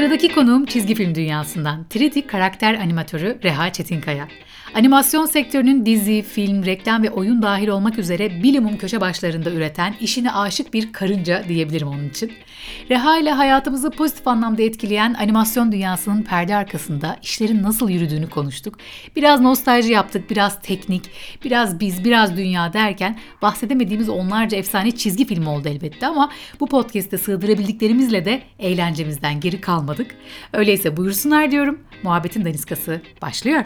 Sıradaki konuğum çizgi film dünyasından. 3D karakter animatörü Reha Çetinkaya. Animasyon sektörünün dizi, film, reklam ve oyun dahil olmak üzere bilimum köşe başlarında üreten işine aşık bir karınca diyebilirim onun için. Reha ile hayatımızı pozitif anlamda etkileyen animasyon dünyasının perde arkasında işlerin nasıl yürüdüğünü konuştuk. Biraz nostalji yaptık, biraz teknik, biraz biz, biraz dünya derken bahsedemediğimiz onlarca efsane çizgi film oldu elbette ama bu podcast'te sığdırabildiklerimizle de eğlencemizden geri kalmadık. Öyleyse buyursunlar diyorum. Muhabbetin daniskası başlıyor.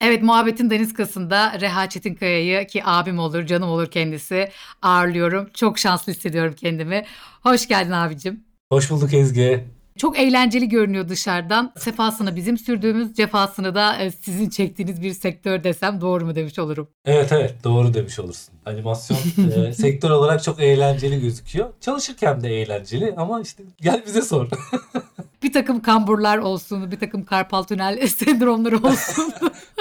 Evet Muhabbetin Daniskası'nda Reha Çetinkaya'yı ki abim olur, canım olur kendisi ağırlıyorum. Çok şanslı hissediyorum kendimi. Hoş geldin abicim. Hoş bulduk Ezgi. Çok eğlenceli görünüyor dışarıdan. Sefasını bizim sürdüğümüz, cefasını da e, sizin çektiğiniz bir sektör desem doğru mu demiş olurum. Evet evet doğru demiş olursun. Animasyon e, sektör olarak çok eğlenceli gözüküyor. Çalışırken de eğlenceli ama işte gel bize sor. bir takım kamburlar olsun, bir takım karpal tünel sendromları olsun.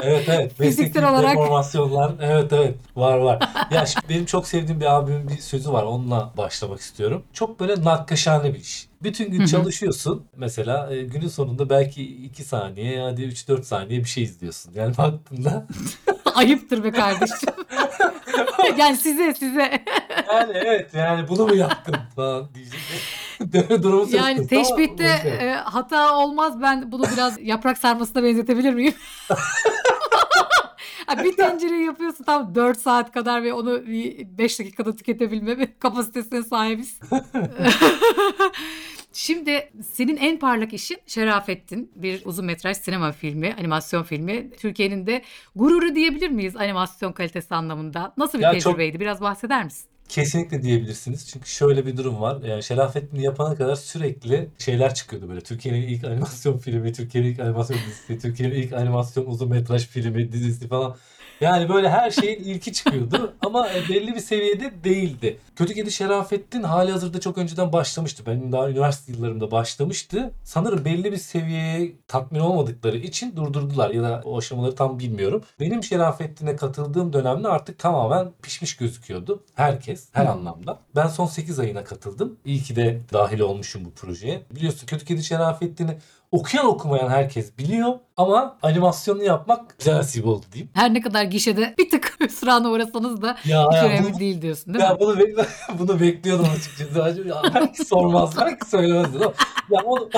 evet evet. Fiziksel olarak. Deformasyonlar. Evet evet var var. Ya şimdi benim çok sevdiğim bir abimin bir sözü var. Onunla başlamak istiyorum. Çok böyle nakkaşane bir iş. Bütün gün çalışıyorsun. Mesela e, günün sonunda belki 2 saniye hadi 3-4 saniye bir şey izliyorsun. Yani baktığında Ayıptır be kardeşim. yani size size. yani evet yani bunu mu yaptın falan diyecek. Durumu Yani boş ver. e, hata olmaz. Ben bunu biraz yaprak sarmasına benzetebilir miyim? Bir tencere yapıyorsun tam 4 saat kadar ve onu 5 dakikada tüketebilme kapasitesine sahibiz. Şimdi senin en parlak işin Şerafettin. Bir uzun metraj sinema filmi, animasyon filmi. Türkiye'nin de gururu diyebilir miyiz animasyon kalitesi anlamında? Nasıl bir Ya çok- tecrübeydi? Biraz bahseder misin? Kesinlikle diyebilirsiniz. Çünkü şöyle bir durum var. Yani Şerafettin'i yapana kadar sürekli şeyler çıkıyordu böyle. Türkiye'nin ilk animasyon filmi, Türkiye'nin ilk animasyon dizisi, Türkiye'nin ilk animasyon uzun metraj filmi, dizisi falan. Yani böyle her şeyin ilki çıkıyordu ama e, belli bir seviyede değildi. Kötü Kedi Şerafettin hali hazırda çok önceden başlamıştı. Benim daha üniversite yıllarımda başlamıştı. Sanırım belli bir seviyeye tatmin olmadıkları için durdurdular ya da o aşamaları tam bilmiyorum. Benim Şerafettin'e katıldığım dönemde artık tamamen pişmiş gözüküyordu. Herkes, her Hı. anlamda. Ben son 8 ayına katıldım. İyi ki de dahil olmuşum bu projeye. Biliyorsun Kötü Kedi Şerafettin'i okuyan okumayan herkes biliyor ama animasyonu yapmak güzel nasip oldu diyeyim. Her ne kadar gişede bir tık hüsrana uğrasanız da Ya, hiç ya önemli bunu, değil diyorsun değil mi? ya bunu, bek- bunu bekliyordum açıkçası. Ya belki sormaz, belki söylemez. Ya onu,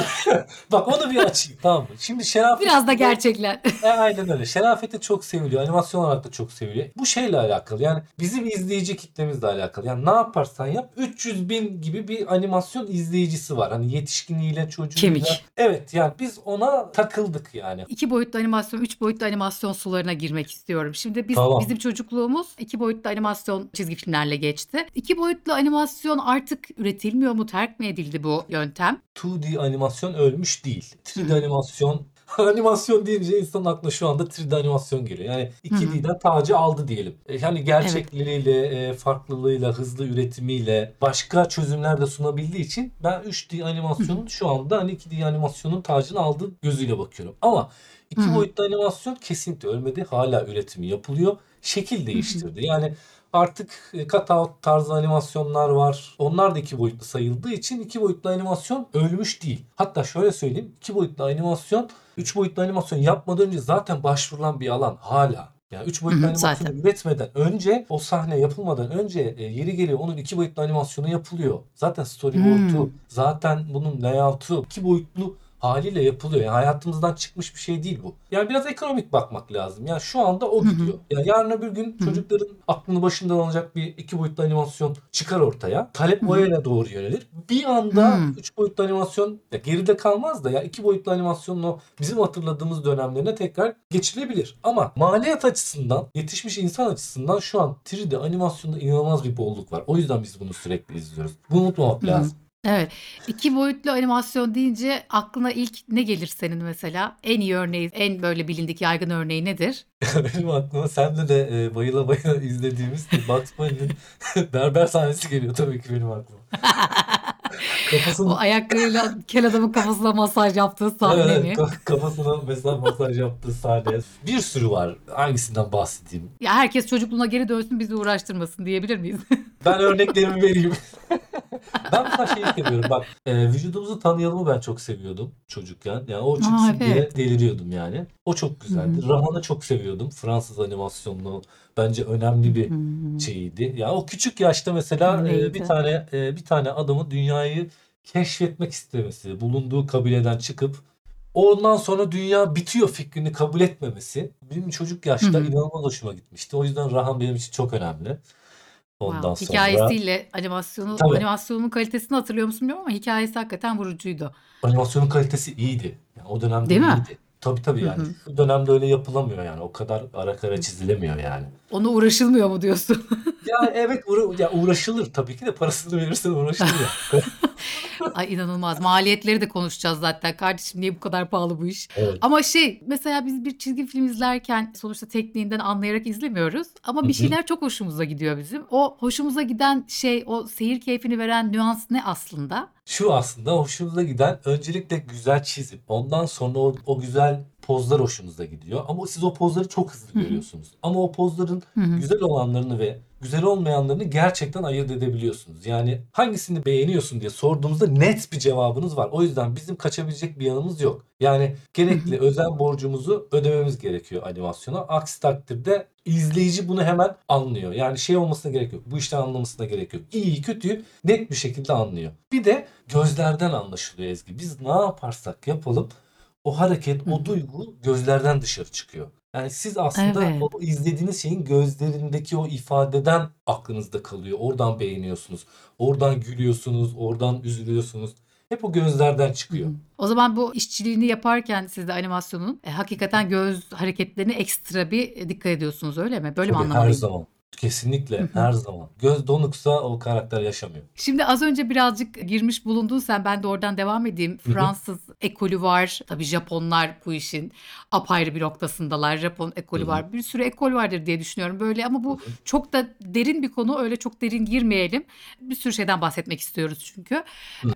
bak onu bir açayım tamam mı? Şimdi Şerafettin... Biraz da gerçekler. E, aynen öyle. Şerafettin çok seviliyor. Animasyon olarak da çok seviliyor. Bu şeyle alakalı. Yani bizim izleyici kitlemizle alakalı. Yani ne yaparsan yap 300 bin gibi bir animasyon izleyicisi var. Hani yetişkiniyle çocuğuyla. Kemik. Evet yani biz ona takıldık yani. İki boyutlu animasyon, üç boyutlu animasyon sularına girmek istiyorum. Şimdi biz Tamam. bizim çocukluğumuz iki boyutlu animasyon çizgi filmlerle geçti. İki boyutlu animasyon artık üretilmiyor mu? Terk mi edildi bu yöntem? 2D animasyon ölmüş değil. 3D animasyon animasyon deyince insanın aklına şu anda 3D animasyon geliyor. Yani 2D'den tacı aldı diyelim. E, Yani gerçekliliğiyle, e, farklılığıyla, hızlı üretimiyle başka çözümler de sunabildiği için ben 3D animasyonun şu anda hani 2D animasyonun tacını aldığı gözüyle bakıyorum. Ama iki boyutlu animasyon kesinlikle ölmedi. Hala üretimi yapılıyor. Şekil değiştirdi. Yani Artık e, cutout tarzı animasyonlar var. Onlar da iki boyutlu sayıldığı için iki boyutlu animasyon ölmüş değil. Hatta şöyle söyleyeyim. iki boyutlu animasyon, üç boyutlu animasyon yapmadan önce zaten başvurulan bir alan hala. Yani 3 boyutlu animasyonu üretmeden önce o sahne yapılmadan önce e, yeri geliyor onun iki boyutlu animasyonu yapılıyor. Zaten storyboard'u, Hmm. zaten bunun layout'u iki boyutlu haliyle yapılıyor. Yani hayatımızdan çıkmış bir şey değil bu. Yani biraz ekonomik bakmak lazım. Yani şu anda o gidiyor. Yani yarın öbür gün çocukların aklını başından alacak bir iki boyutlu animasyon çıkar ortaya. Talep o yöne doğru yönelir. Bir anda üç boyutlu animasyon ya geride kalmaz da ya iki boyutlu animasyonun o bizim hatırladığımız dönemlerine tekrar geçilebilir. Ama maliyet açısından, yetişmiş insan açısından şu an 3D animasyonda inanılmaz bir bolluk var. O yüzden biz bunu sürekli izliyoruz. Bunu unutmamak lazım. Evet. İki boyutlu animasyon deyince aklına ilk ne gelir senin mesela? En iyi örneği, en böyle bilindik yaygın örneği nedir? Benim aklıma senle de e, bayıla bayıla izlediğimiz Bugs Bunny'nin berber sahnesi geliyor tabii ki benim aklıma. Kafasını O ayaklarıyla kel adamın kafasına masaj yaptığı sahne evet, mi? ka- kafasına mesela masaj yaptığı sahne. Bir sürü var. Hangisinden bahsedeyim? Ya herkes çocukluğuna geri dönsün bizi uğraştırmasın diyebilir miyiz? Ben örneklerimi vereyim. Ben mesela şeyi seviyorum bak e, vücudumuzu tanıyalımı ben çok seviyordum çocukken. Yani o Aa, çıksın diye evet. deliriyordum yani. O çok güzeldi. Rahan'ı çok seviyordum. Fransız animasyonlu bence önemli bir şeyiydi. Ya o küçük yaşta mesela e, bir tane e, bir tane adamın dünyayı keşfetmek istemesi, bulunduğu kabileden çıkıp ondan sonra dünya bitiyor fikrini kabul etmemesi benim çocuk yaşta hı. inanılmaz hoşuma gitmişti. O yüzden Rahan benim için çok önemli. Ondan Wow. sonra Hikayesiyle animasyonu, tabii animasyonun kalitesini hatırlıyor musun bilmiyorum ama hikayesi hakikaten vurucuydu. animasyonun kalitesi iyiydi. Yani o dönemde Değil mi? Tabii tabii Hı yani. hı. Şu dönemde öyle yapılamıyor yani. O kadar ara kara çizilemiyor yani. Ona uğraşılmıyor mu diyorsun? Ya evet uğra- ya uğraşılır tabii ki de parasını verirsen uğraşılır ya. Ay inanılmaz. Maliyetleri de konuşacağız zaten. Kardeşim niye bu kadar pahalı bu iş? Evet. Ama şey mesela biz bir çizgi film izlerken sonuçta tekniğinden anlayarak izlemiyoruz. Ama bir şeyler çok hoşumuza gidiyor bizim. O hoşumuza giden şey, o seyir keyfini veren nüans ne aslında? Şu aslında hoşunuza giden öncelikle güzel çizim. Ondan sonra o, o güzel pozlar hoşunuza gidiyor. Ama siz o pozları çok hızlı Hı hı. görüyorsunuz. Ama o pozların güzel olanlarını ve güzel olmayanlarını gerçekten ayırt edebiliyorsunuz. Yani hangisini beğeniyorsun diye sorduğumuzda net bir cevabınız var. O yüzden bizim kaçabilecek bir yanımız yok. Yani gerekli hı. özen borcumuzu ödememiz gerekiyor animasyona. Aksi takdirde izleyici bunu hemen anlıyor. Yani şey olmasına gerek yok. Bu işten anlamasına gerek yok. İyi kötüyü net bir şekilde anlıyor. Bir de gözlerden anlaşılıyor Ezgi. Biz ne yaparsak yapalım o hareket, o duygu gözlerden dışarı çıkıyor. Yani siz aslında Evet. o izlediğiniz şeyin gözlerindeki o ifadeden aklınızda kalıyor. Oradan beğeniyorsunuz. Oradan gülüyorsunuz. Oradan üzülüyorsunuz. Hep o gözlerden çıkıyor. O zaman bu işçiliğini yaparken siz de animasyonun e, hakikaten göz hareketlerine ekstra bir e, dikkat ediyorsunuz öyle mi? Böyle mi Tabii her anlamalıyım? zaman. Kesinlikle her zaman. Göz donuksa o karakter yaşamıyor. Şimdi az önce birazcık girmiş bulundun sen ben de oradan devam edeyim. Fransız ekolü var. Tabii Japonlar bu işin apayrı bir noktasındalar. Japon ekolü var. Bir sürü ekol vardır diye düşünüyorum böyle ama bu çok da derin bir konu. Öyle çok derin girmeyelim. Bir sürü şeyden bahsetmek istiyoruz çünkü.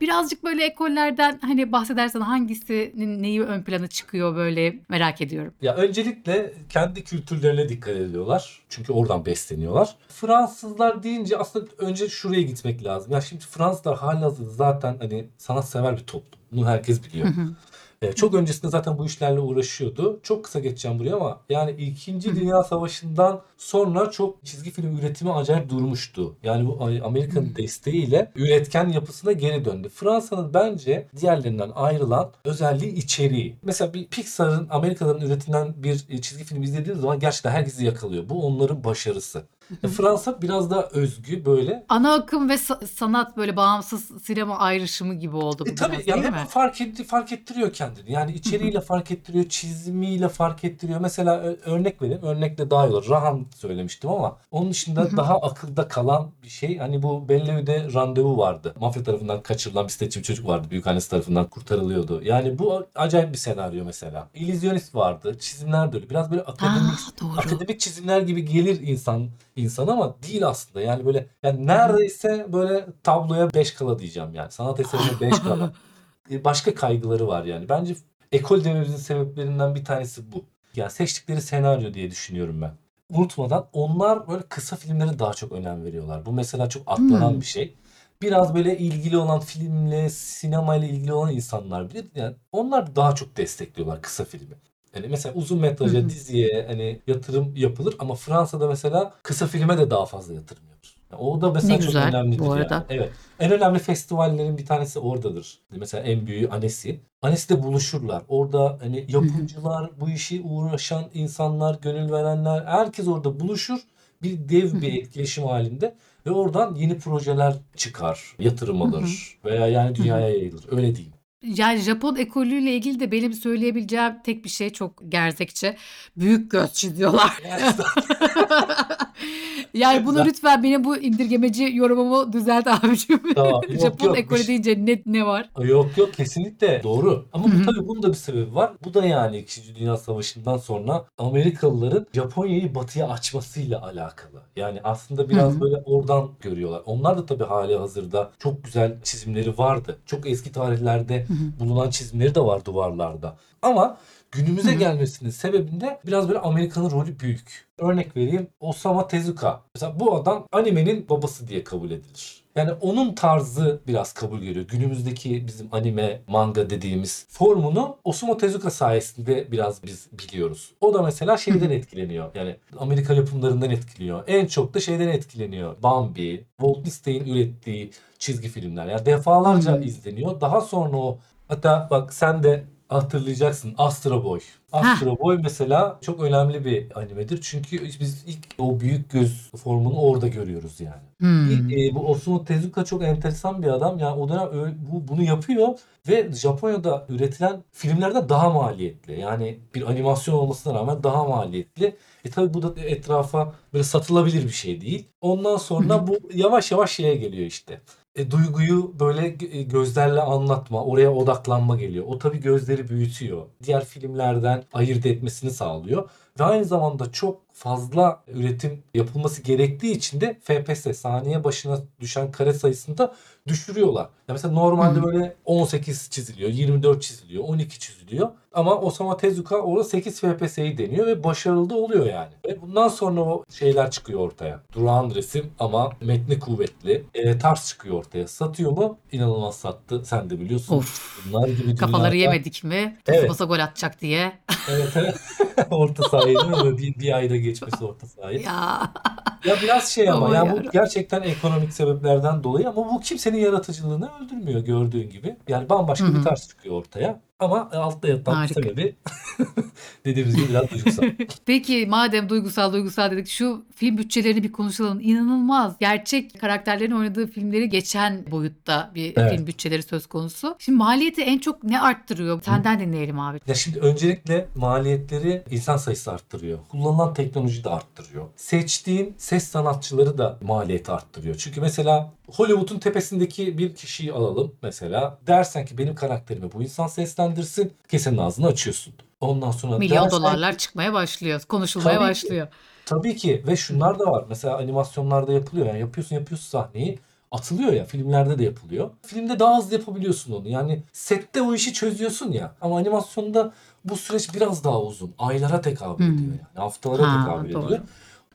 Birazcık böyle ekollerden hani bahsedersen hangisinin neyi ön plana çıkıyor böyle merak ediyorum. Ya öncelikle kendi kültürlerine dikkat ediyorlar. Çünkü oradan besleniyorlar. Fransızlar deyince aslında önce şuraya gitmek lazım. Ya şimdi Fransızlar halihazırda zaten hani sanatsever bir toplum. Bunu herkes biliyor. hı. Ee, çok öncesinde zaten bu işlerle uğraşıyordu. Çok kısa geçeceğim buraya ama yani Hı İkinci hı. Dünya Savaşı'ndan sonra çok çizgi film üretimi acayip durmuştu. Yani bu. Amerika'nın desteğiyle üretken yapısına geri döndü. Fransa'nın bence diğerlerinden ayrılan özelliği içeriği. Mesela bir Pixar'ın Amerika'dan üretilen bir çizgi film izlediğiniz zaman gerçekten herkesi yakalıyor. Bu onların başarısı. E. Fransa biraz daha özgü böyle Ana akım ve sa- sanat böyle bağımsız sinema ayrışımı gibi oldu E bu tabii biraz ya değil mi? fark etti, fark ettiriyor kendini. Yani içeriğiyle fark ettiriyor, çizimiyle fark ettiriyor. Mesela ö- örnek vereyim. Örnekle daha iyi olur. Rahan söylemiştim ama onun dışında daha akılda kalan bir şey. Hani bu Bellevü'de randevu vardı. Mafya tarafından kaçırılan bir seçim çocuk vardı. Büyükannesi tarafından kurtarılıyordu. Yani bu acayip bir senaryo mesela. İllüzyonist vardı. Çizimler de öyle. Biraz böyle akademik Aa doğru. akademik çizimler gibi gelir insan insan ama değil aslında. Yani böyle yani neredeyse böyle tabloya 5 kala diyeceğim yani. Sanat eserine 5 kala. E, Başka kaygıları var yani. Bence ekol dememizin sebeplerinden bir tanesi bu. Yani seçtikleri senaryo diye düşünüyorum ben. Unutmadan onlar böyle kısa filmlere daha çok önem veriyorlar. Bu mesela çok atlanan Hmm. bir şey. Biraz böyle ilgili olan filmle, sinemayla ilgili olan insanlar bilir. Yani onlar daha çok destekliyorlar kısa filmi. Yani mesela uzun metraja, hı. diziye hani yatırım yapılır ama Fransa'da mesela kısa filme de daha fazla yatırım yapılır. Yani o da Ne mesela çok güzel önemlidir bu yani. arada. Evet. En önemli festivallerin bir tanesi oradadır. Mesela en büyüğü Annecy. Annecy'de buluşurlar. Orada hani yapımcılar, bu işi uğraşan insanlar, gönül verenler herkes orada buluşur. Bir dev bir etkileşim halinde ve oradan yeni projeler çıkar, yatırım alır veya yani dünyaya yayılır. Öyle diyeyim. Yani Japon ekolüyle ilgili de benim söyleyebileceğim tek bir şey çok gerzekçe. Büyük göz çiziyorlar. Yani bunu lütfen benim bu indirgemeci yorumumu düzelt abicim. tamam. Yok Japon yok ekolü şey. deyince ne, ne var? Yok yok kesinlikle doğru. Ama bu tabii bunun da bir sebebi var. Bu da yani 2. Dünya Savaşı'ndan sonra Amerikalıların Japonya'yı batıya açmasıyla alakalı. Yani aslında biraz hı. böyle oradan görüyorlar. Onlar da tabii hali hazırda çok güzel çizimleri vardı. Çok eski tarihlerde Hı hı. bulunan çizimleri de var duvarlarda. Ama Günümüze Hı hı. gelmesinin sebebinde biraz böyle Amerika'nın rolü büyük. Örnek vereyim Osamu Tezuka. Mesela bu adam animenin babası diye kabul edilir. Yani onun tarzı biraz kabul görüyor. Günümüzdeki bizim anime, manga dediğimiz formunu Osamu Tezuka sayesinde biraz biz biliyoruz. O da mesela şeyden etkileniyor. Yani Amerika yapımlarından etkiliyor. En çok da şeyden etkileniyor. Bambi, Walt Disney'in ürettiği çizgi filmler. Yani defalarca izleniyor. Daha sonra o hatta bak sen de hatırlayacaksın Astro Boy. Astro Boy mesela çok önemli bir animedir. Çünkü biz ilk o büyük göz formunu orada görüyoruz yani. Hmm. E, bu Osamu Tezuka çok enteresan bir adam. Yani o dönem öyle- bu, bunu yapıyor ve Japonya'da üretilen filmlerde daha maliyetli. Yani bir animasyon olmasına rağmen daha maliyetli. E tabi bu da etrafa böyle satılabilir bir şey değil. Ondan sonra bu yavaş yavaş şeye geliyor işte. E, duyguyu böyle e, gözlerle anlatma, oraya odaklanma geliyor. O tabii gözleri büyütüyor. Diğer filmlerden ayırt etmesini sağlıyor. Ve aynı zamanda çok fazla üretim yapılması gerektiği için de FPS saniye başına düşen kare sayısını da düşürüyorlar. Ya mesela normalde böyle 18 çiziliyor, 24 çiziliyor, 12 çiziliyor. Ama Osamu Tezuka orada 8 FPS'yi deniyor ve başarılı da oluyor yani. Ve bundan sonra o şeyler çıkıyor ortaya. Durağan resim ama metni kuvvetli. E, tarz çıkıyor ortaya. Satıyor mu? İnanılmaz sattı. Sen de biliyorsun. Of. Bunlar gibi Kafaları dünyada- yemedik mi? Evet. Basa gol atacak diye. Evet evet. orta Böyle bir, bir ayda geçmesi orta sahayı. Ya. Ya biraz şey ama Aman ya bu yarabbim. gerçekten ekonomik sebeplerden dolayı ama bu kimsenin yaratıcılığını öldürmüyor gördüğün gibi. Yani bambaşka Hı hı. bir tarz çıkıyor ortaya. Ama altta yatan Harika. sebebi dediğimiz gibi biraz duygusal. Peki madem duygusal duygusal dedik şu film bütçelerini bir konuşalım. İnanılmaz. Gerçek karakterlerin oynadığı filmleri geçen boyutta bir Evet. film bütçeleri söz konusu. Şimdi maliyeti en çok ne arttırıyor? Senden dinleyelim abi. Ya şimdi öncelikle maliyetleri insan sayısı arttırıyor. Kullanılan teknoloji de arttırıyor. Seçtiğin ses sanatçıları da maliyeti arttırıyor. Çünkü mesela Hollywood'un tepesindeki bir kişiyi alalım mesela. Dersen ki benim karakterimi bu insan seslendirsin. Kesenin ağzını açıyorsun. Ondan sonra Milyon dersen- dolarlar çıkmaya başlıyor. Konuşulmaya Tabii ki. başlıyor. Tabii ki ve şunlar da var. Mesela animasyonlarda yapılıyor. Yani yapıyorsun yapıyorsun sahneyi atılıyor ya filmlerde de yapılıyor. Filmde daha hızlı yapabiliyorsun onu. Yani sette o işi çözüyorsun ya. Ama animasyonda bu süreç biraz daha uzun. Aylara tekabül Hmm. ediyor yani. Haftalara Ha, tekabül doğru. ediyor.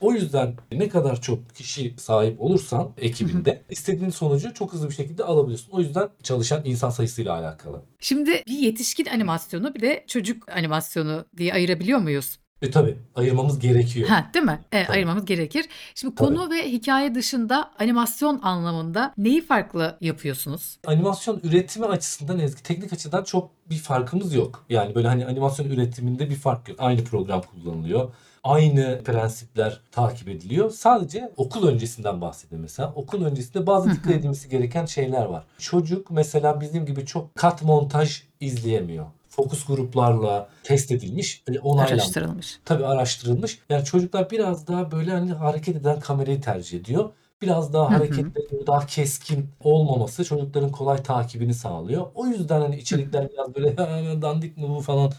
O yüzden ne kadar çok kişi sahip olursan ekibinde istediğin sonucu çok hızlı bir şekilde alabiliyorsun. O yüzden çalışan insan sayısıyla alakalı. Şimdi bir yetişkin animasyonu bir de çocuk animasyonu diye ayırabiliyor muyuz? E tabi ayırmamız gerekiyor. Ha, değil mi? E, Tabii. ayırmamız gerekir. Şimdi Tabii. konu ve hikaye dışında animasyon anlamında neyi farklı yapıyorsunuz? animasyon üretimi açısından Ezgi teknik açıdan çok bir farkımız yok. Yani böyle hani animasyon üretiminde bir fark yok. Aynı program kullanılıyor. Aynı prensipler takip ediliyor. Sadece okul öncesinden bahsedelim mesela. Okul öncesinde bazı dikkat edilmesi gereken şeyler var. Çocuk mesela bizim gibi çok kat montaj izleyemiyor. Fokus gruplarla test edilmiş, e, onaylanmış. Araştırılmış. Tabii araştırılmış. Yani çocuklar biraz daha böyle hani hareket eden kamerayı tercih ediyor. Biraz daha hareketlerin daha keskin olmaması çocukların kolay takibini sağlıyor. O yüzden hani içerikler biraz böyle "Ha, dandik mi bu falan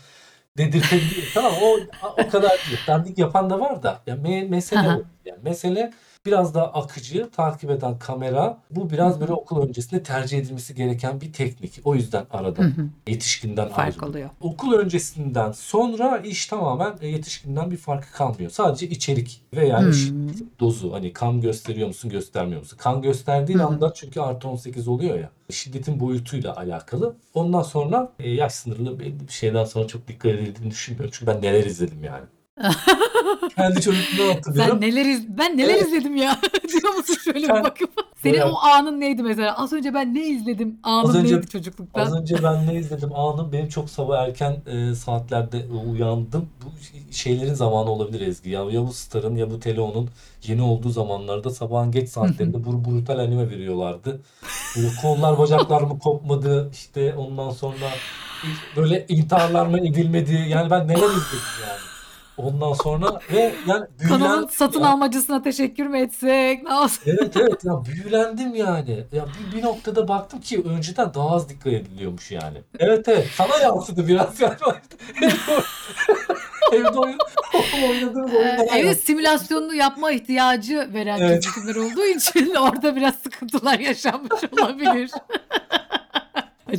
dedirtebiliyor. tamam o o kadar değil. Dandik yapan da var da. Ya me- mesele o. Yani mesele biraz daha akıcı, takip eden kamera. Bu biraz böyle okul öncesinde tercih edilmesi gereken bir teknik. O yüzden arada yetişkinden Fark ayrılıyor. oluyor. Okul öncesinden sonra iş tamamen e, yetişkinden bir farkı kalmıyor. Sadece içerik ve yani Hmm. şiddet dozu. Hani kan gösteriyor musun göstermiyor musun? Kan gösterdiğin anda çünkü artı 18 oluyor ya. Şiddetin boyutuyla alakalı. Ondan sonra e, yaş sınırlı bir şeyden sonra çok dikkat edildiğini düşünmüyorum. Çünkü ben neler izledim yani. Kendi çocukluğumdan hatırlıyorum. Sen neler iz- ben neler Evet. izledim ya diyor musun şöyle bir bakıp? Senin Böyle- o anın neydi mesela? Az önce ben ne izledim? Anın Az önce- neydi çocukluktan? Az önce ben ne izledim anım benim çok sabah erken e, saatlerde uyandım. Bu şeylerin zamanı olabilir Ezgi. Ya, ya bu Star'ın ya bu Teleon'un yeni olduğu zamanlarda sabahın geç saatlerinde bur brutal anime veriyorlardı. Böyle kollar bacaklar mı kopmadı işte ondan sonra böyle intiharlar mı edilmedi. Yani ben neler izledim yani. Ondan sonra ve yani Kanalın büyülen- satın Ya- almacısına teşekkür mü etsek? Ne yapsak? Evet evet ya büyülendim yani. Ya bir, bir noktada baktım ki önceden daha az dikkat ediliyormuş yani. Evet evet sana yansıdı biraz galiba. Evde oyun, oynadığımız Ee, oyunlar evet simülasyonunu yapma ihtiyacı veren Evet. çocuklar olduğu için orada biraz sıkıntılar yaşanmış olabilir.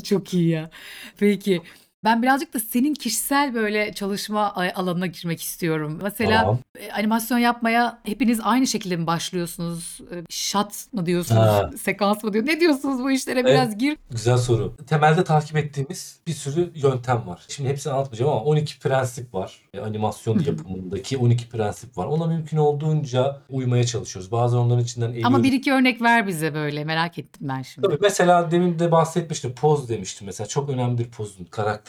Çok iyi ya. Peki Ben birazcık da senin kişisel böyle çalışma alanına girmek istiyorum. Mesela Tamam. e, animasyon yapmaya hepiniz aynı şekilde mi başlıyorsunuz? E, Shot mı diyorsunuz? Ha. Sekans mı diyor? Ne diyorsunuz bu işlere? Biraz gir. Güzel soru. Temelde takip ettiğimiz bir sürü yöntem var. Şimdi hepsini anlatmayacağım ama 12 prensip var. E, animasyon yapımındaki 12 prensip var. Ona mümkün olduğunca uymaya çalışıyoruz. Bazen onların içinden eliyoruz. Ama bir iki örnek ver bize böyle. Merak ettim ben şimdi. Tabii mesela demin de bahsetmiştim. Poz demiştim mesela. Çok önemlidir pozun.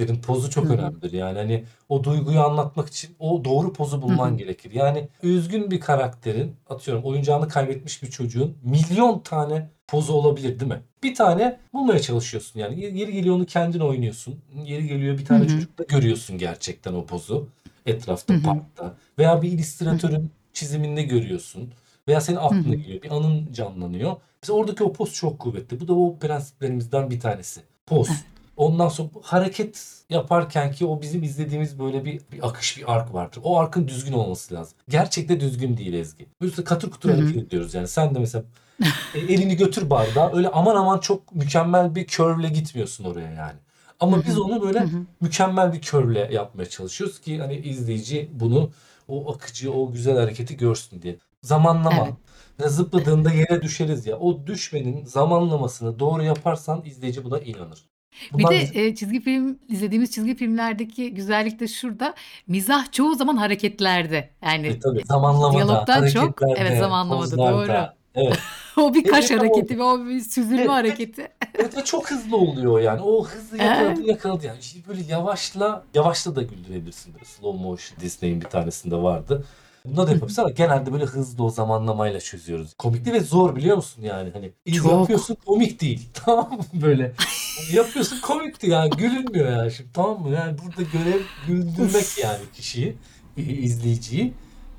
Karakterin pozu çok Hı hı. önemlidir. Yani hani o duyguyu anlatmak için o doğru pozu bulman Hı hı. gerekir. Yani üzgün bir karakterin atıyorum oyuncağını kaybetmiş bir çocuğun milyon tane pozu olabilir değil mi? Bir tane bulmaya çalışıyorsun yani. Yeri geliyor onu kendin oynuyorsun. Yeri geliyor bir tane Hı hı. çocukta görüyorsun gerçekten o pozu. Etrafta, Hı hı. parkta. Veya bir illüstratörün çiziminde görüyorsun. Veya senin aklına geliyor. Bir anın canlanıyor. Mesela oradaki o poz çok kuvvetli. Bu da o prensiplerimizden bir tanesi. Poz. Ondan sonra hareket yaparken ki o bizim izlediğimiz böyle bir, bir akış, bir ark vardır. O arkın düzgün olması lazım. Gerçekte düzgün değil Ezgi. Böyle katır kutur hareket ediyoruz yani. Sen de mesela e, elini götür bardağa. Öyle aman aman çok mükemmel bir curve'le gitmiyorsun oraya yani. Ama biz onu böyle mükemmel bir curve'le yapmaya çalışıyoruz ki hani izleyici bunu o akıcı, o güzel hareketi görsün diye. Zamanlama. Evet. Ve zıpladığında yere düşeriz ya. O düşmenin zamanlamasını doğru yaparsan izleyici buna inanır. Bir Bunlar de bizim- e, çizgi film izlediğimiz çizgi filmlerdeki güzellik de şurada. Mizah çoğu zaman hareketlerde. Yani e, tabii zamanlamada, diyalogdan çok, hareketlerde, evet, zamanlamada, pozlarda. Evet. o bir kaş Evet, hareketi ve o bir süzülme Evet. hareketi. Evet ve çok hızlı oluyor yani. O hızlı yakaladı yakaladı yani. Şimdi böyle yavaşla, yavaşla da güldürebilirsin. Böyle slow motion Disney'in bir tanesinde vardı. Bunda da yapabilirsin ama genelde böyle hızlı o zamanlamayla çözüyoruz. Komikli ve zor biliyor musun yani hani iz Çok. yapıyorsun komik değil tamam mı böyle yapıyorsun komikti yani gülünmüyor yani şimdi tamam mı yani burada görev güldürmek yani kişiyi izleyiciyi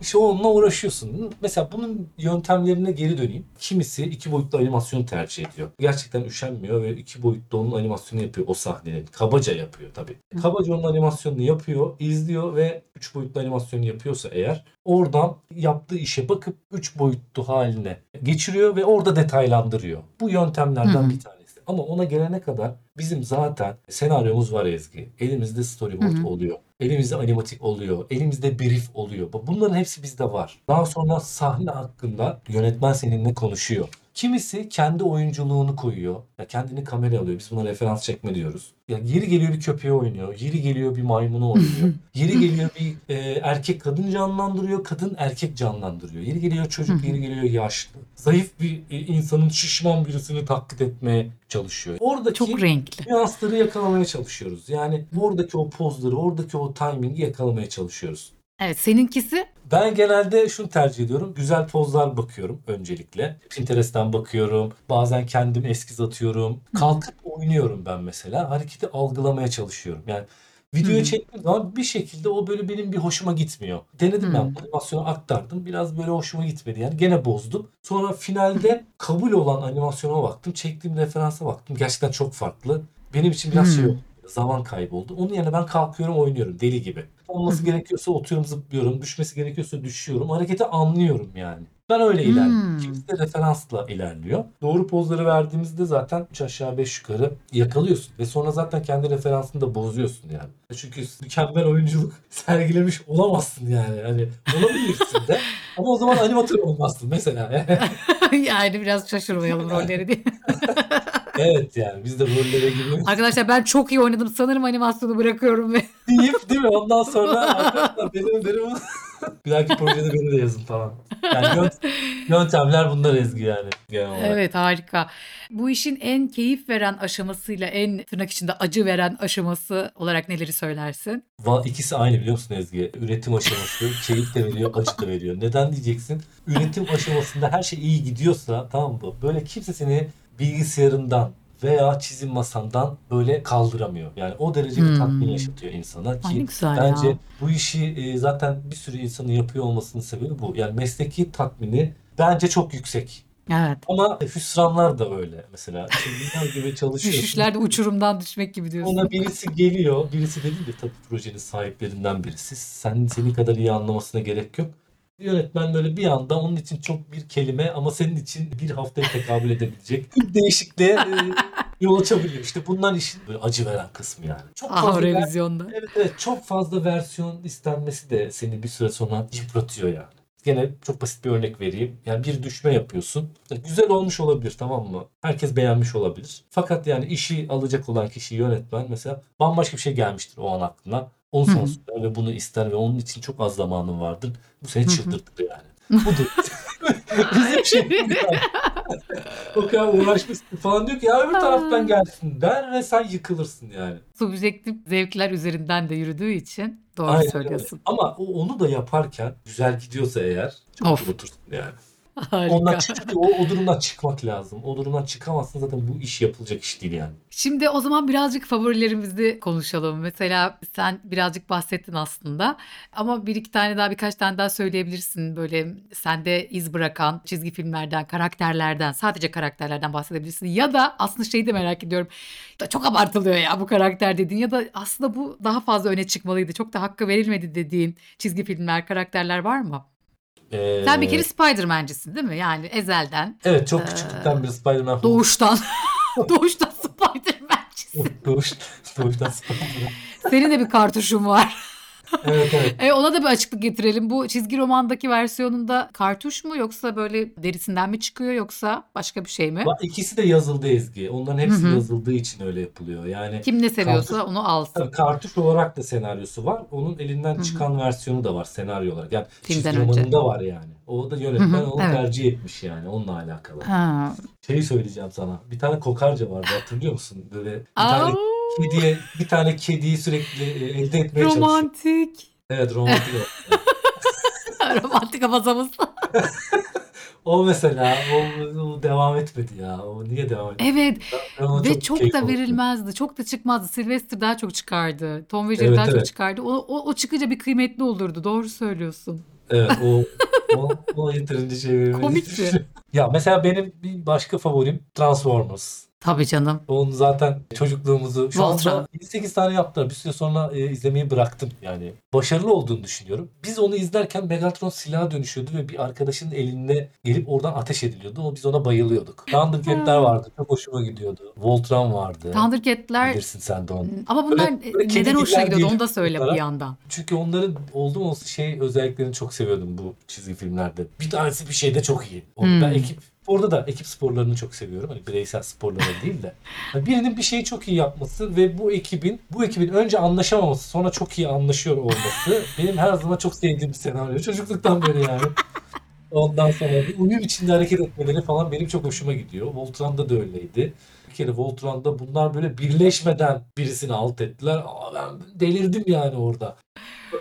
işte onunla uğraşıyorsun. Mesela bunun yöntemlerine geri döneyim. Kimisi iki boyutlu animasyon tercih ediyor. Gerçekten üşenmiyor ve iki boyutlu onun animasyonu yapıyor o sahnenin. Kabaca yapıyor tabii. Kabaca onun animasyonunu yapıyor, izliyor ve üç boyutlu animasyonu yapıyorsa eğer oradan yaptığı işe bakıp üç boyutlu haline geçiriyor ve orada detaylandırıyor. Bu yöntemlerden Hı hı. bir tanesi. Ama ona gelene kadar bizim zaten senaryomuz var Ezgi. Elimizde storyboard Hı hı. oluyor. Elimizde animatik oluyor. Elimizde brief oluyor. Bunların hepsi bizde var. Daha sonra sahne hakkında yönetmen seninle konuşuyor. Kimisi kendi oyunculuğunu koyuyor. Ya kendini kamera alıyor. Biz buna referans çekme diyoruz. Ya yeri geliyor bir köpeği oynuyor. Yeri geliyor bir maymunu oynuyor. Yeri geliyor bir e, erkek kadın canlandırıyor. Kadın erkek canlandırıyor. Yeri geliyor çocuk, yeri geliyor yaşlı. Zayıf bir e, insanın şişman birisini taklit etmeye çalışıyor. Oradaki Çok renkli. nüansları yakalamaya çalışıyoruz. Yani oradaki o pozları, oradaki o timingi yakalamaya çalışıyoruz. Evet seninkisi Ben genelde şunu tercih ediyorum. Güzel pozlar bakıyorum öncelikle. Pinterest'ten bakıyorum. Bazen kendim eskiz atıyorum. Kalkıp oynuyorum ben mesela. Hareketi algılamaya çalışıyorum. Yani videoyu çektiğim zaman bir şekilde o böyle benim bir hoşuma gitmiyor. Denedim ben animasyonu aktardım. Biraz böyle hoşuma gitmedi yani. Gene bozdum. Sonra finalde kabul olan animasyona baktım. Çektiğim referansa baktım. Gerçekten çok farklı. Benim için biraz şey oldu. Zaman kayboldu. Onun yerine ben kalkıyorum oynuyorum deli gibi. Olması gerekiyorsa oturuyorum zıplıyorum. Düşmesi gerekiyorsa düşüyorum. Hareketi anlıyorum yani. Ben öyle ilerliyorum. Hmm. Kimisi de referansla ilerliyor. Doğru pozları verdiğimizde zaten 3 aşağı 5 yukarı yakalıyorsun. Ve sonra zaten kendi referansını da bozuyorsun yani. Çünkü mükemmel oyunculuk sergilemiş olamazsın yani. Hani olabilirsin de. Ama o zaman animatör olmazsın mesela. yani biraz şaşırmayalım rolleri diye. Evet yani biz de rollere giriyoruz. Arkadaşlar ben çok iyi oynadım. Sanırım animasyonu bırakıyorum ve deyip değil mi? Ondan sonra arkadaşlar benim benim bir dahaki projede beni de yazın falan. Yani yönt- yöntemler bunlar Ezgi yani. Genel olarak. Evet harika. Bu işin en keyif veren aşamasıyla en tırnak içinde acı veren aşaması olarak neleri söylersin? Va- İkisi aynı biliyor musun Ezgi? Üretim aşaması keyif de veriyor, acı da veriyor. Neden diyeceksin? Üretim aşamasında her şey iyi gidiyorsa tamam mı? Böyle kimse seni bilgisayarından veya çizim masandan böyle kaldıramıyor. Yani o derece bir Hmm. tatmin yaşatıyor insana Ay ki güzel bence ya. bu işi e, zaten bir sürü insanın yapıyor olmasının sebebi bu. Yani mesleki tatmini bence çok yüksek. Evet. Ama hüsranlar da öyle mesela. Çılgınlar gibi çalışıyorsun. Düşüşlerde uçurumdan düşmek gibi diyorsun. Ona birisi geliyor. Birisi dediğim de tabii projenin sahiplerinden birisi. Sen seni kadar iyi anlamasına gerek yok. Yönetmen böyle bir anda onun için çok bir kelime ama senin için bir haftaya tekabül edebilecek bir değişikliğe e, yol açabiliyor. İşte bunlar işin böyle acı veren kısmı yani. Çok Ah fazla ver- revizyonda. Evet evet çok fazla versiyon istenmesi de seni bir süre sonra yıpratıyor yani. Gene çok basit bir örnek vereyim. Yani bir düşme yapıyorsun. Güzel olmuş olabilir tamam mı? Herkes beğenmiş olabilir. Fakat yani işi alacak olan kişi yönetmen mesela bambaşka bir şey gelmiştir o an aklına. Onu sana söyler ve bunu ister ve onun için çok az zamanın vardır. Bu seni çıldırtır yani. Budur. Bizim şey. o kadar uğraşmışsın falan diyor ki ya öbür taraftan gelsin der ve sen yıkılırsın yani. Subjektif zevkler üzerinden de yürüdüğü için doğru Aynen öyle. söylüyorsun. Ama o, onu da yaparken güzel gidiyorsa eğer çok Of. unutursun yani. Harika. Ondan çünkü o, o durumdan çıkmak lazım. O durumdan çıkamazsın zaten bu iş yapılacak iş değil yani. Şimdi o zaman birazcık favorilerimizi konuşalım. Mesela sen birazcık bahsettin aslında ama bir iki tane daha birkaç tane daha söyleyebilirsin. Böyle sende iz bırakan çizgi filmlerden, karakterlerden, sadece karakterlerden bahsedebilirsin. Ya da aslında şeyi de merak ediyorum. "Da Çok abartılıyor ya bu karakter dediğin ya da aslında bu daha fazla öne çıkmalıydı. Çok da hakkı verilmedi dediğin çizgi filmler, karakterler var mı? Ee, Sen bir kere Spider-Man'cisin değil mi? Yani ezelden, Evet çok Ee, küçüklükten beri Spider-Man doğuştan, doğuştan Spider-Man'cisin. Doğuş, doğuştan Spider-Man. Senin de bir kartuşun var. Evet evet. E, ona da bir açıklık getirelim. Bu çizgi romandaki versiyonunda kartuş mu yoksa böyle derisinden mi çıkıyor yoksa başka bir şey mi? Bak, İkisi de yazıldı Ezgi. Onların hepsi Hı hı. yazıldığı için öyle yapılıyor. Yani Kim ne seviyorsa Kartuş- onu alsın. tabii kartuş olarak da senaryosu var. Onun elinden çıkan versiyonu da var senaryo olarak. Yani Filmden çizgi önce. romanında var yani. O da yönetmen Hı hı, onu evet. tercih etmiş yani. Onunla alakalı. Ha. Şeyi söyleyeceğim sana. Bir tane kokarca vardı hatırlıyor musun? Böyle bir tane kediye bir tane kediyi sürekli e, elde etmeye çalışıyor. romantik. Evet romantik. romantik hafızamız. o mesela o, o devam etmedi ya. O niye devam etmedi? Evet Ben ona ve çok keyif da verilmezdi. Çok da çıkmazdı. Sylvester daha çok çıkardı. Tom ve Jerry Evet, daha çok evet. çıkardı. O, o, o çıkınca bir kıymetli olurdu. Doğru söylüyorsun. Evet o o, o yeterince şey verilmedi. Komikti. ya mesela benim bir başka favorim Transformers. Tabii canım. Onun zaten çocukluğumuzu şu Voltron. anda 8 tane yaptılar. Bir süre sonra e, izlemeyi bıraktım yani. Başarılı olduğunu düşünüyorum. Biz onu izlerken Megatron silaha dönüşüyordu ve bir arkadaşının elinde gelip oradan ateş ediliyordu. O biz ona bayılıyorduk. Thundercat'ler vardı. Çok hoşuma gidiyordu. Voltron vardı. Thundercat'ler Bilirsin sen de onu. ama bunlar Böyle- böyle neden hoşuna gibiler gidiyordu değil onu da söyle bunlara. bir yandan. Çünkü onların oldu mu olsa şey özelliklerini çok seviyordum bu çizgi filmlerde. Bir tanesi bir şeyde çok iyi. O- Hmm. Ben ekip orada da ekip sporlarını çok seviyorum. Hani bireysel sporları değil de. Yani birinin bir şeyi çok iyi yapması ve bu ekibin bu ekibin önce anlaşamaması sonra çok iyi anlaşıyor olması benim her zaman çok sevdiğim bir senaryo. Çocukluktan beri yani. Ondan sonra bir uyum içinde hareket etmeleri falan benim çok hoşuma gidiyor. Voltron'da da öyleydi. Bir kere Voltron'da bunlar böyle birleşmeden birisini alt ettiler. Aa, ben delirdim yani orada.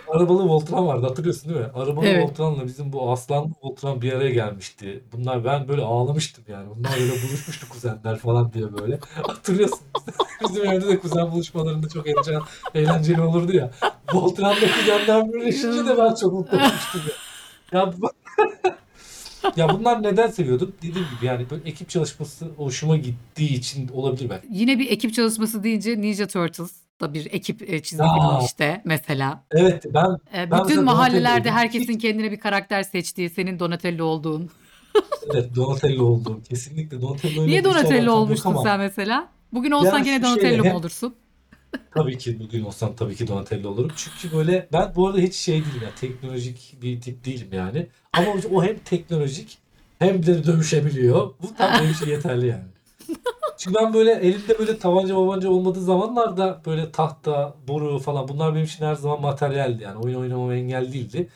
Arabalı Voltron vardı hatırlıyorsun değil mi? Arabalı Evet. Voltron'la bizim bu aslanlı Voltron bir araya gelmişti. Bunlar ben böyle ağlamıştım yani. Bunlar böyle buluşmuştu kuzenler falan diye böyle. Hatırlıyorsun. bizim evde de kuzen buluşmalarında çok eğlenceli, eğlenceli olurdu ya. Voltron'la kuzenler birleşince de ben çok mutlu olmuştum ya. Ya, bu- ya bunlar neden seviyordum? Dediğim gibi yani böyle ekip çalışması hoşuma gittiği için olabilir belki. Yine bir ekip çalışması deyince Ninja Turtles da bir ekip e, filmi işte mesela. Evet ben E, Ben bütün mahallelerde herkesin kendine bir karakter seçtiği, senin Donatello olduğun. evet Donatello oldum. Kesinlikle Donatello Niye Donatello olmuştun sen mesela? Bugün olsan Ya gene Donatello şeyle mu olursun? Tabii ki bugün olsam tabii ki Donatello olurum. Çünkü böyle ben bu arada hiç şey değilim yani teknolojik bir tip değilim yani. Ama o hem teknolojik hem de dövüşebiliyor. Bu tam benim için yeterli yani. Çünkü ben böyle elimde böyle tabanca babanca olmadığı zamanlarda böyle tahta, boru falan bunlar benim için her zaman materyaldi. Yani oyun oynamama engel değildi.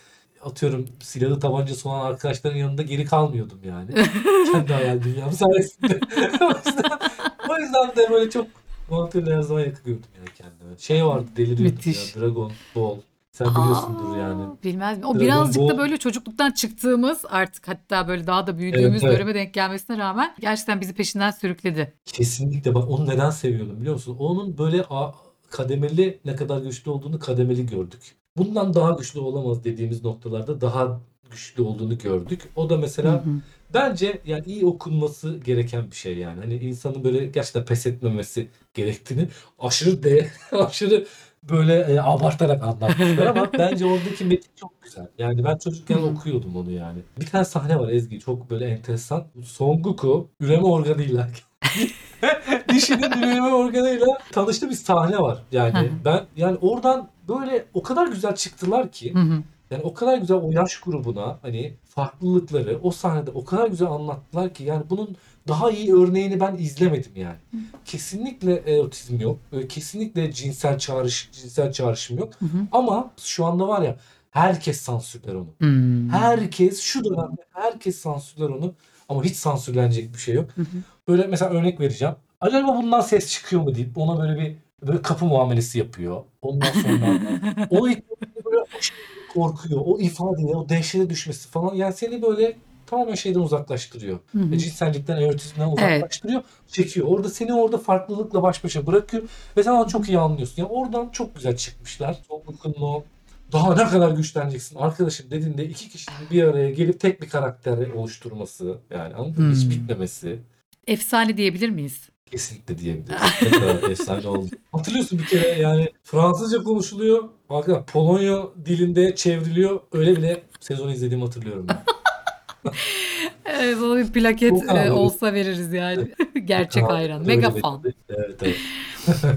Atıyorum silahı tabancası olan arkadaşların yanında geri kalmıyordum yani. Kendi hayal dünyam sayesinde. o yüzden, o yüzden de böyle çok Donatello'ya her zaman yakıyordum yani kendime. Şey vardı deliriyordum Müthiş. ya Dragon Ball. Sen biliyorsundur Aa, yani. Bilmez mi? O Dragon birazcık Ball- da böyle çocukluktan çıktığımız artık hatta böyle daha da büyüdüğümüz Evet, evet. döneme denk gelmesine rağmen gerçekten bizi peşinden sürükledi. Kesinlikle bak onu neden seviyordum biliyor musun? Onun böyle a- kademeli ne kadar güçlü olduğunu kademeli gördük. Bundan daha güçlü olamaz dediğimiz noktalarda daha güçlü olduğunu gördük. O da mesela Hı hı. bence yani iyi okunması gereken bir şey yani. Hani insanın böyle gerçekten pes etmemesi gerektiğini aşırı de aşırı böyle e, abartarak anlatmışlar ama bence oradaki metin çok güzel. Yani ben çocukken okuyordum onu yani. Bir tane sahne var Ezgi çok böyle enteresan. Son Goku üreme organıyla dişinin üreme organıyla tanıştığı bir sahne var. Yani ben yani oradan böyle o kadar güzel çıktılar ki yani o kadar güzel o yaş grubuna hani farklılıkları o sahnede o kadar güzel anlattılar ki yani bunun daha iyi örneğini ben izlemedim yani. Kesinlikle erotizm yok. Böyle Kesinlikle cinsel çağrış cinsel çağrışım yok. Hı hı. Ama şu anda var ya herkes sansürler onu. Hmm. Herkes şu dönemde herkes sansürler onu ama hiç sansürlenecek bir şey yok. Hı hı. Böyle mesela örnek vereceğim. Acaba bundan ses çıkıyor mu deyip ona böyle bir böyle kapı muamelesi yapıyor. Ondan sonra o böyle aşırı korkuyor. O ifadeye, o dehşete düşmesi falan. Yani seni böyle tamamen şeyden uzaklaştırıyor. Hı hı. E, cinsellikten, erotizmden uzaklaştırıyor. Çekiyor. Orada seni orada farklılıkla baş başa bırakıyor. Ve sen onu çok iyi anlıyorsun. Yani oradan çok güzel çıkmışlar. Topluluğun o daha ne kadar güçleneceksin arkadaşım dediğinde iki kişinin bir araya gelip tek bir karakteri oluşturması yani anladın mı? Hiç Hmm. bitmemesi. Efsane diyebilir miyiz? Kesinlikle diyebiliriz. Efsane oldu. Hatırlıyorsun bir kere yani Fransızca konuşuluyor. Arkadaşlar Polonya dilinde çevriliyor. Öyle bile sezonu izlediğimi hatırlıyorum ben. Evet, ona bir plaket e, olsa veririz yani. Gerçek Ha, hayran. Mega fan. Evet evet.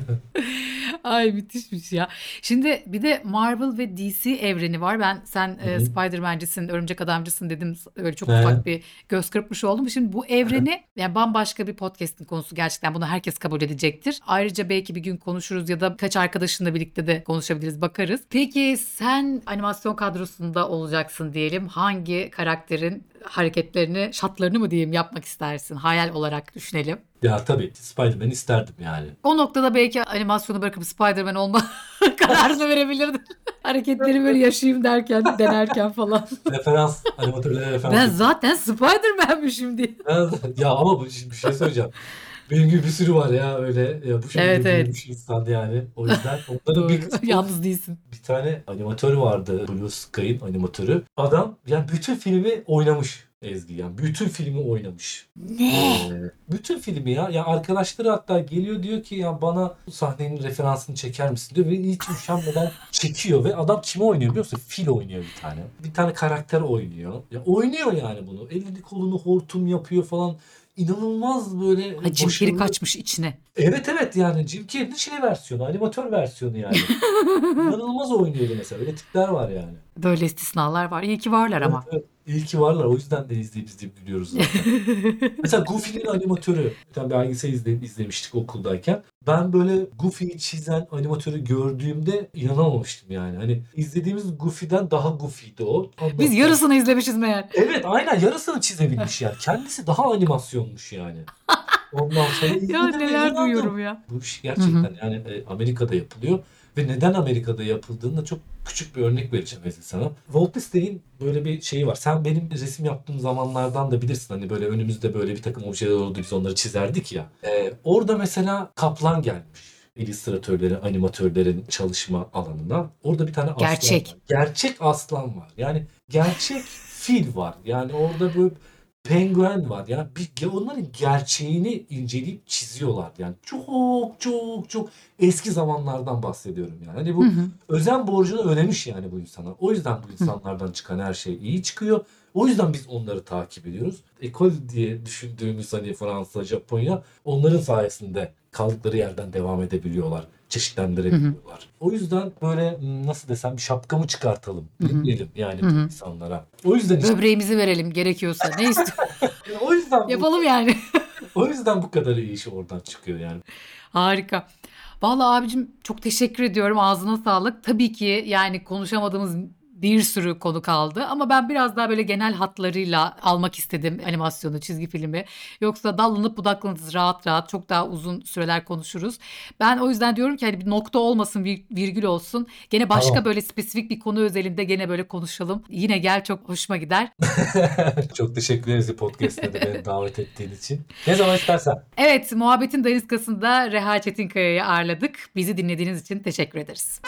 Ay müthişmiş ya. Şimdi bir de Marvel ve DC evreni var. Ben sen e. Spider-Man'cisin, Örümcek Adamcısın dedim. Öyle çok Evet. ufak bir göz kırpmış oldum. Şimdi bu evreni yani bambaşka bir podcast'in konusu gerçekten. Bunu herkes kabul edecektir. Ayrıca belki bir gün konuşuruz ya da kaç arkadaşınla birlikte de konuşabiliriz, bakarız. Peki sen animasyon kadrosunda olacaksın diyelim. Hangi karakterin hareketlerini, şatlarını mı diyeyim yapmak istersin? Hayal olarak düşünelim. Ya tabii Spider-Man isterdim yani. O noktada belki animasyonu bırakıp Spider-Man olma kararını verebilirdin. Hareketleri böyle yaşayayım derken, denerken falan. Referans, animatörlere referans. Ben zaten Spider-Man'mişim diye. Ya ama bu, bir şey söyleyeceğim. Benim gibi bir sürü var ya öyle ya bu şekilde Evet, evet. büyümüş insan yani. O yüzden onların Doğru. bir kısmı Yalnız değilsin. bir tane animatör vardı Blue Sky'ın animatörü. Adam yani bütün filmi oynamış Ezgi yani bütün filmi oynamış. Ne? Ee, bütün filmi ya. Ya arkadaşları hatta geliyor diyor ki ya bana bu sahnenin referansını çeker misin diyor ve hiç üşenmeden çekiyor ve adam kimi oynuyor biliyor musun? Fil oynuyor bir tane. Bir tane karakter oynuyor. Ya oynuyor yani bunu. Elini kolunu hortum yapıyor falan. İnanılmaz böyle Ha, Jim Carrey kaçmış içine. Evet evet yani Jim Carrey'nin şey versiyonu, animatör versiyonu yani. İnanılmaz oynuyordu mesela. Öyle tipler var yani. Böyle istisnalar var. İyi ki varlar ama. Evet. İyi ki varlar. O yüzden de izleyip izleyip gülüyoruz zaten. Mesela Goofy'nin animatörü. Bir tane belgesel izle, izlemiştik okuldayken. Ben böyle Goofy'yi çizen animatörü gördüğümde inanamamıştım yani. Hani izlediğimiz Goofy'den daha Goofy'ydi o. Biz yarısını izlemişiz meğer. Evet aynen yarısını çizebilmiş yani. Kendisi daha animasyonmuş yani. Ondan sonra Ya izledim ve neler inandım. duyuyorum ya. Bu iş gerçekten yani e, Amerika'da yapılıyor. Ve neden Amerika'da yapıldığını da çok küçük bir örnek vereceğim mesela sana. Walt Disney'in böyle bir şeyi var. Sen benim resim yaptığım zamanlardan da bilirsin. Hani böyle önümüzde böyle bir takım objeler oldu biz onları çizerdik ya. E, orada mesela kaplan gelmiş. illüstratörlerin, animatörlerin çalışma alanına. Orada bir tane aslan Gerçek. var. Gerçek aslan var. Yani gerçek fil var. Yani orada böyle penguen var. Yani bir, onların gerçeğini inceleyip çiziyorlar. Yani çok çok çok eski zamanlardan bahsediyorum yani. Hani bu Hı hı. özen borcunu ödemiş yani bu insanlar. O yüzden bu insanlardan çıkan her şey iyi çıkıyor. O yüzden biz onları takip ediyoruz. Ekol diye düşündüğümüz hani Fransa, Japonya onların sayesinde kaldıkları yerden devam edebiliyorlar. Çeşitlendirebiliyorlar. O yüzden böyle nasıl desem bir şapkamı çıkartalım. hı. Diyelim yani Hı hı. insanlara. O yüzden işte, Böbreğimizi verelim gerekiyorsa. Ne istiyor? o yüzden bu, Yapalım yani. o yüzden bu kadar iyi iş oradan çıkıyor yani. Harika. Vallahi abicim çok teşekkür ediyorum. Ağzına sağlık. Tabii ki yani konuşamadığımız bir sürü konu kaldı ama ben biraz daha böyle genel hatlarıyla almak istedim animasyonu, çizgi filmi. Yoksa dallanıp budaklanırız rahat rahat çok daha uzun süreler konuşuruz. Ben o yüzden diyorum ki hani bir nokta olmasın, vir- virgül olsun. Gene başka Tamam. böyle spesifik bir konu özelinde gene böyle konuşalım. Yine gel çok hoşuma gider. Çok teşekkür ederiz podcast'te de beni davet ettiğin için. Ne zaman istersen. Evet, muhabbetin daniskasında Reha Çetinkaya'yı ağırladık. Bizi dinlediğiniz için teşekkür ederiz.